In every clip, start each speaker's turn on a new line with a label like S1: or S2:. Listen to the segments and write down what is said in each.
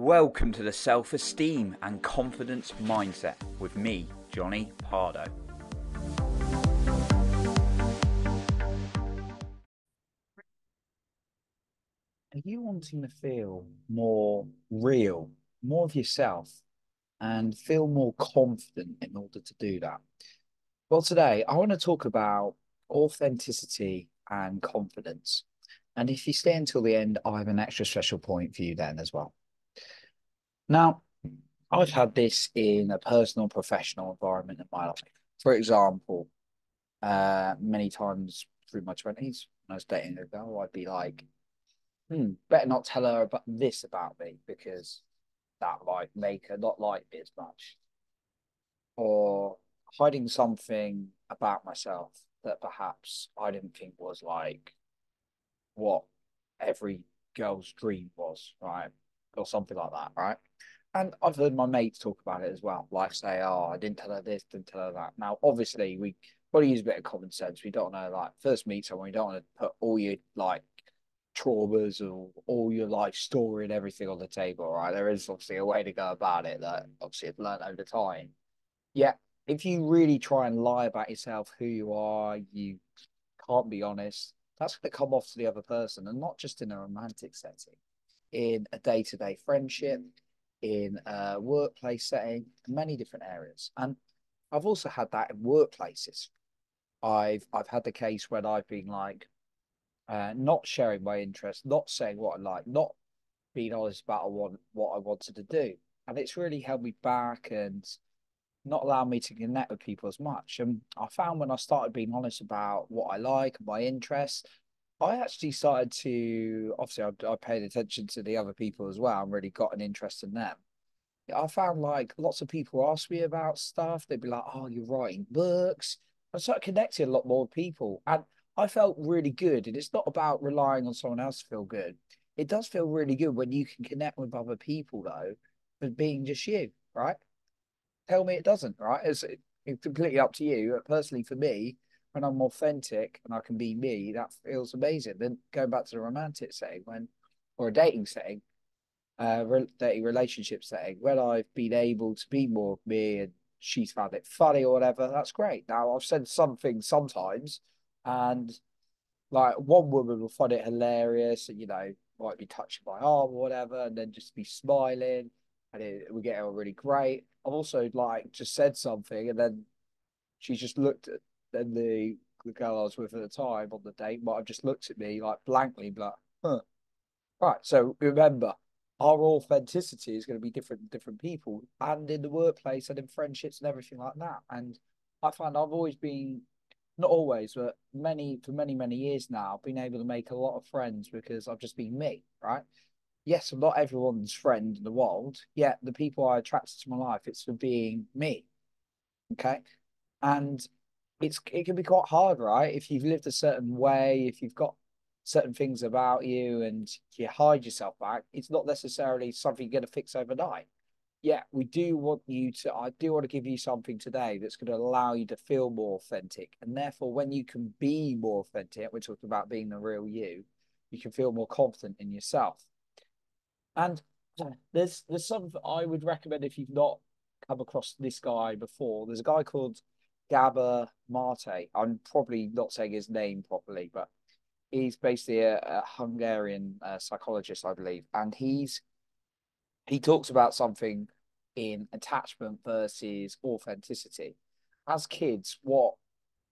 S1: Welcome to the Self Esteem and Confidence Mindset with me, Johnny Pardo.
S2: Are you wanting to feel more real, more of yourself, and feel more confident in order to do that? Well, today I want to talk about authenticity and confidence. And if you stay until the end, I have an extra special point for you then as well. Now, I've had this in a personal, professional environment in my life. For example, uh, many times through my 20s, when I was dating a girl, I'd be like, hmm, better not tell her about this about me because that might make her not like me as much. Or hiding something about myself that perhaps I didn't think was like what every girl's dream was, right? Or something like that, right? And I've heard my mates talk about it as well. Like say, oh, I didn't tell her this, didn't tell her that. Now, obviously, we got to use a bit of common sense. We don't know, like, first meet someone, We don't want to put all your like traumas or all your life story and everything on the table, right? There is obviously a way to go about it that obviously I've learned over time. Yeah, if you really try and lie about yourself, who you are, you can't be honest, that's going to come off to the other person and not just in a romantic setting, in a day to day friendship, in a workplace setting, many different areas. And I've also had that in workplaces. I've I've had the case when I've been like, uh, not sharing my interest, not saying what I like, not being honest about what, what I wanted to do. And it's really held me back and not allowed me to connect with people as much. And I found when I started being honest about what I like, my interests, I actually started to obviously I, I paid attention to the other people as well and really got an interest in them. I found like lots of people ask me about stuff. They'd be like, "Oh, you're writing books." I started connecting a lot more people, and I felt really good. And it's not about relying on someone else to feel good. It does feel really good when you can connect with other people, though, for being just you, right? Tell me it doesn't, right? It's, it's completely up to you. Personally, for me, when I'm authentic and I can be me, that feels amazing. Then going back to the romantic setting, when or a dating setting, uh, dating relationship setting, when I've been able to be more of me and she's found it funny or whatever, that's great. Now I've said something sometimes and like one woman will find it hilarious and you know might be touching my arm or whatever and then just be smiling and it, we get on really great i've also like just said something and then she just looked at then the, the girl i was with at the time on the date might have just looked at me like blankly like huh right so remember our authenticity is going to be different different people and in the workplace and in friendships and everything like that and i find i've always been not always, but many for many many years now, I've been able to make a lot of friends because I've just been me, right? Yes, I'm not everyone's friend in the world. Yet the people I attracted to my life, it's for being me. Okay, and it's it can be quite hard, right? If you've lived a certain way, if you've got certain things about you and you hide yourself back, it's not necessarily something you're going to fix overnight yeah, we do want you to, I do want to give you something today that's going to allow you to feel more authentic. And therefore, when you can be more authentic, we're talking about being the real you, you can feel more confident in yourself. And there's there's something I would recommend if you've not come across this guy before. There's a guy called Gabor Mate. I'm probably not saying his name properly, but he's basically a, a Hungarian uh, psychologist, I believe, and he's he talks about something in attachment versus authenticity. As kids, what,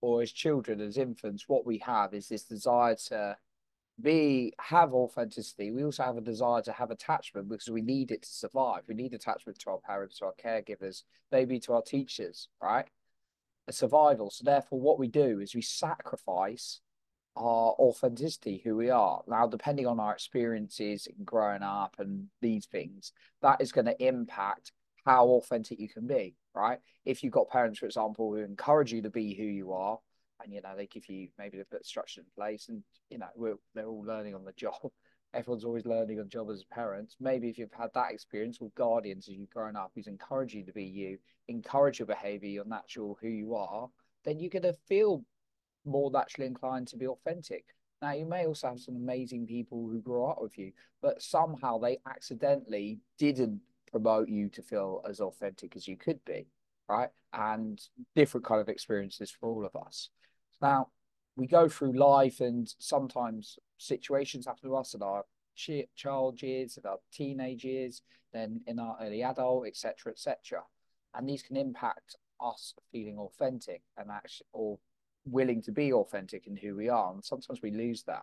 S2: or as children, as infants, what we have is this desire to be have authenticity. We also have a desire to have attachment because we need it to survive. We need attachment to our parents, to our caregivers, maybe to our teachers, right? A survival. So therefore, what we do is we sacrifice our authenticity, who we are. Now, depending on our experiences in growing up and these things, that is going to impact how authentic you can be, right? If you've got parents, for example, who encourage you to be who you are, and you know they give you maybe a bit of structure in place, and you know we're, they're all learning on the job. Everyone's always learning on job as parents. Maybe if you've had that experience with guardians as you've grown up, who's encouraged you to be you, encourage your behavior, your natural who you are, then you're going to feel more naturally inclined to be authentic. Now, you may also have some amazing people who grew up with you, but somehow they accidentally didn't promote you to feel as authentic as you could be, right? And different kind of experiences for all of us. Now, we go through life, and sometimes situations happen to us in our child years, in our teenage years, then in our early adult, etc., etc. And these can impact us feeling authentic and actually, or willing to be authentic in who we are. And sometimes we lose that.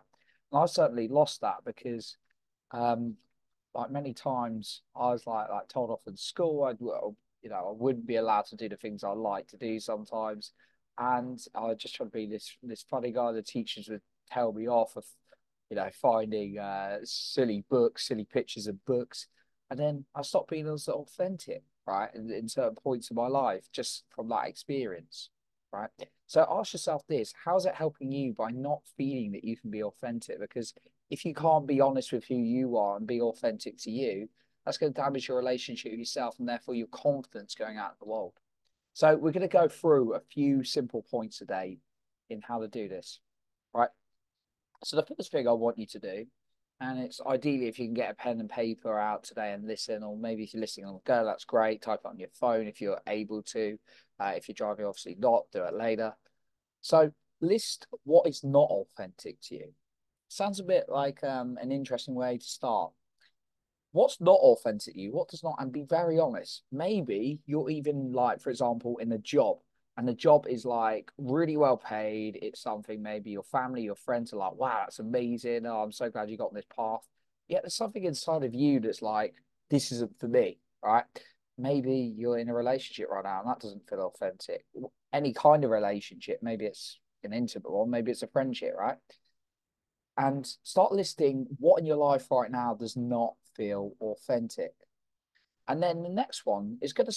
S2: And I certainly lost that because, um, like many times, I was like like told off in school. I'd well, you know, I wouldn't be allowed to do the things I like to do sometimes, and I just try to be this this funny guy. The teachers would tell me off of, you know, finding uh, silly books, silly pictures of books, and then I stopped being as authentic, right, in, in certain points of my life just from that experience right? So ask yourself this how's it helping you by not feeling that you can be authentic? Because if you can't be honest with who you are and be authentic to you, that's going to damage your relationship with yourself and therefore your confidence going out in the world. So we're going to go through a few simple points today in how to do this, right? So the first thing I want you to do, and it's ideally if you can get a pen and paper out today and listen, or maybe if you're listening on the go, that's great. Type it on your phone if you're able to. Uh, if you're driving, obviously not, do it later. So list what is not authentic to you. Sounds a bit like um, an interesting way to start. What's not authentic to you? What does not? And be very honest. Maybe you're even like, for example, in a job, and the job is like really well paid. It's something maybe your family, your friends are like, wow, that's amazing. Oh, I'm so glad you got on this path. Yet there's something inside of you that's like, this isn't for me, right? maybe you're in a relationship right now and that doesn't feel authentic. Any kind of relationship, maybe it's an intimate one, maybe it's a friendship, right? And start listing what in your life right now does not feel authentic. And then the next one is going to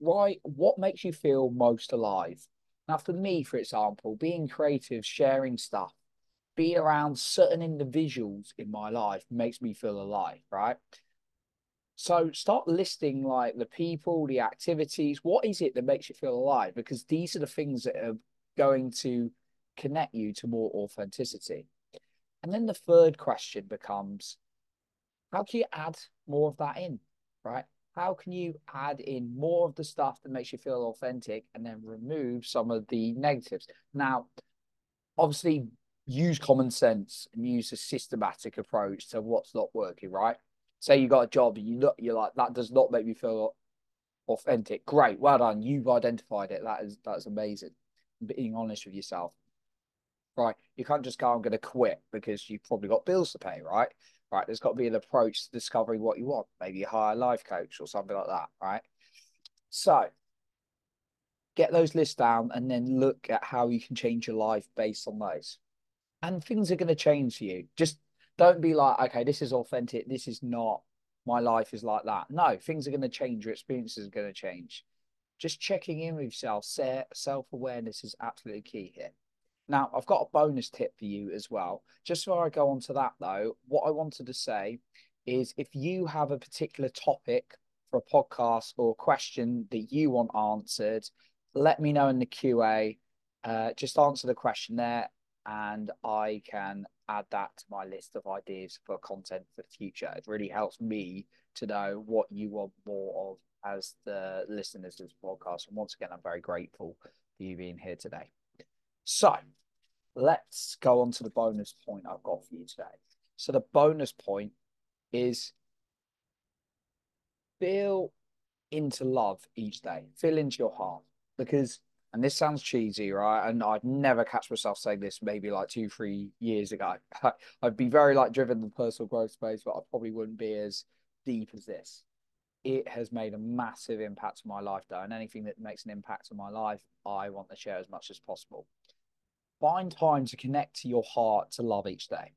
S2: write what makes you feel most alive. Now, for me, for example, being creative, sharing stuff, being around certain individuals in my life makes me feel alive, right? So start listing like the people, the activities. What is it that makes you feel alive? Because these are the things that are going to connect you to more authenticity. And then the third question becomes how can you add more of that in, right? How can you add in more of the stuff that makes you feel authentic and then remove some of the negatives? Now, obviously, use common sense and use a systematic approach to what's not working, right? say you got a job and you look, you're like, that does not make me feel authentic. Great, well done. You've identified it. That is that's amazing. Being honest with yourself. Right. You can't just go, I'm gonna quit because you've probably got bills to pay, right? Right. There's got to be an approach to discovering what you want. Maybe you hire a life coach or something like that, right? So get those lists down and then look at how you can change your life based on those. And things are going to change for you. Just don't be like, okay, this is authentic. This is not. My life is like that. No, things are going to change. Your experiences are going to change. Just checking in with yourself. Self awareness is absolutely key here. Now, I've got a bonus tip for you as well. Just before I go on to that, though, what I wanted to say is if you have a particular topic for a podcast or a question that you want answered, let me know in the QA. Uh, just answer the question there, and I can add that to my list of ideas for content for the future. It really helps me to know what you want more of as the listeners to this podcast. And once again, I'm very grateful for you being here today. So let's go on to the bonus point I've got for you today. So the bonus point is feel into love each day, feel into your heart because and this sounds cheesy, right? And I'd never catch myself saying this maybe like two, three years ago. I'd be very like driven in the personal growth space, but I probably wouldn't be as deep as this. It has made a massive impact on my life, though, and anything that makes an impact on my life, I want to share as much as possible. Find time to connect to your heart to love each day.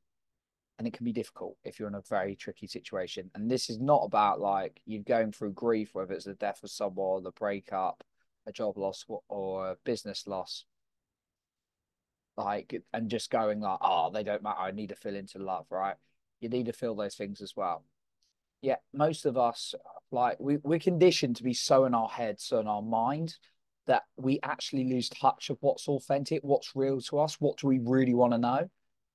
S2: And it can be difficult if you're in a very tricky situation. And this is not about like you going through grief, whether it's the death of someone, the breakup, a job loss or a business loss like and just going like oh they don't matter i need to feel into love right you need to feel those things as well yeah most of us like we, we're conditioned to be so in our head so in our mind that we actually lose touch of what's authentic what's real to us what do we really want to know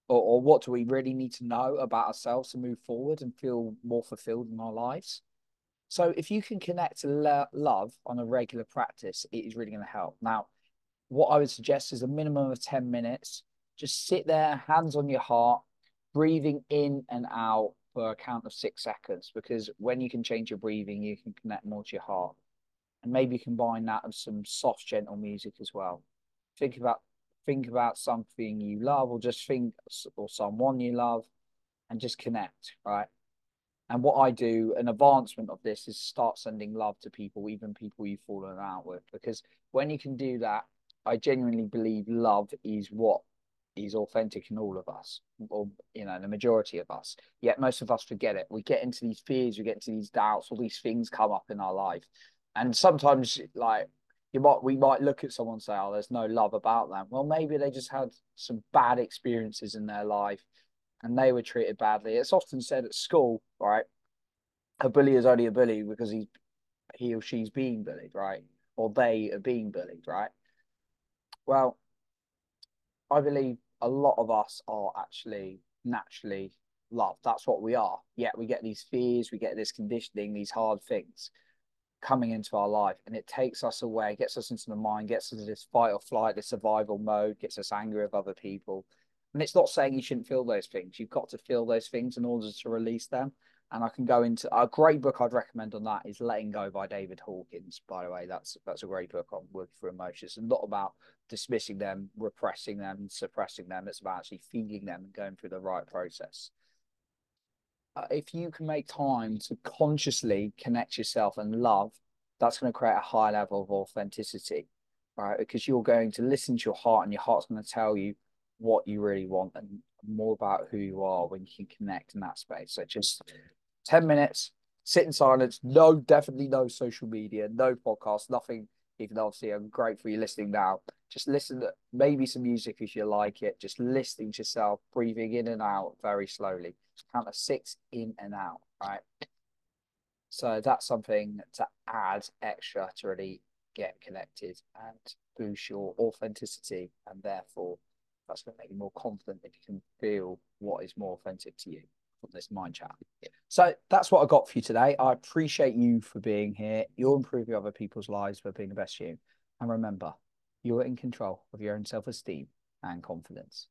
S2: or, or what do we really need to know about ourselves to move forward and feel more fulfilled in our lives? So if you can connect to lo- love on a regular practice, it is really going to help. Now, what I would suggest is a minimum of 10 minutes. Just sit there, hands on your heart, breathing in and out for a count of six seconds. Because when you can change your breathing, you can connect more to your heart. And maybe combine that with some soft, gentle music as well. Think about think about something you love or just think or someone you love and just connect, right? And what I do, an advancement of this is start sending love to people, even people you've fallen out with. Because when you can do that, I genuinely believe love is what is authentic in all of us, or you know, the majority of us. Yet most of us forget it. We get into these fears, we get into these doubts, all these things come up in our life. And sometimes like you might we might look at someone and say, Oh, there's no love about them. Well, maybe they just had some bad experiences in their life and they were treated badly. It's often said at school, right? A bully is only a bully because he he or she's being bullied, right? Or they are being bullied, right? Well, I believe a lot of us are actually naturally loved. That's what we are. Yet we get these fears, we get this conditioning, these hard things coming into our life, and it takes us away, gets us into the mind, gets us into this fight or flight, this survival mode, gets us angry with other people. And it's not saying you shouldn't feel those things. You've got to feel those things in order to release them. And I can go into a great book I'd recommend on that is Letting Go by David Hawkins. By the way, that's that's a great book on working through emotions. It's not about dismissing them, repressing them, suppressing them. It's about actually feeling them and going through the right process. Uh, if you can make time to consciously connect yourself and love, that's going to create a high level of authenticity, right? Because you're going to listen to your heart, and your heart's going to tell you what you really want and more about who you are when you can connect in that space. So just 10 minutes, sit in silence. No, definitely no social media, no podcast, nothing. Even though obviously I'm great for you listening now. Just listen to maybe some music if you like it. Just listening to yourself, breathing in and out very slowly. Count of six in and out, right? So that's something to add extra to really get connected and boost your authenticity and therefore that's going to make you more confident if you can feel what is more authentic to you from this mind chat. So that's what I got for you today. I appreciate you for being here. You're improving other people's lives by being the best you. And remember, you're in control of your own self esteem and confidence.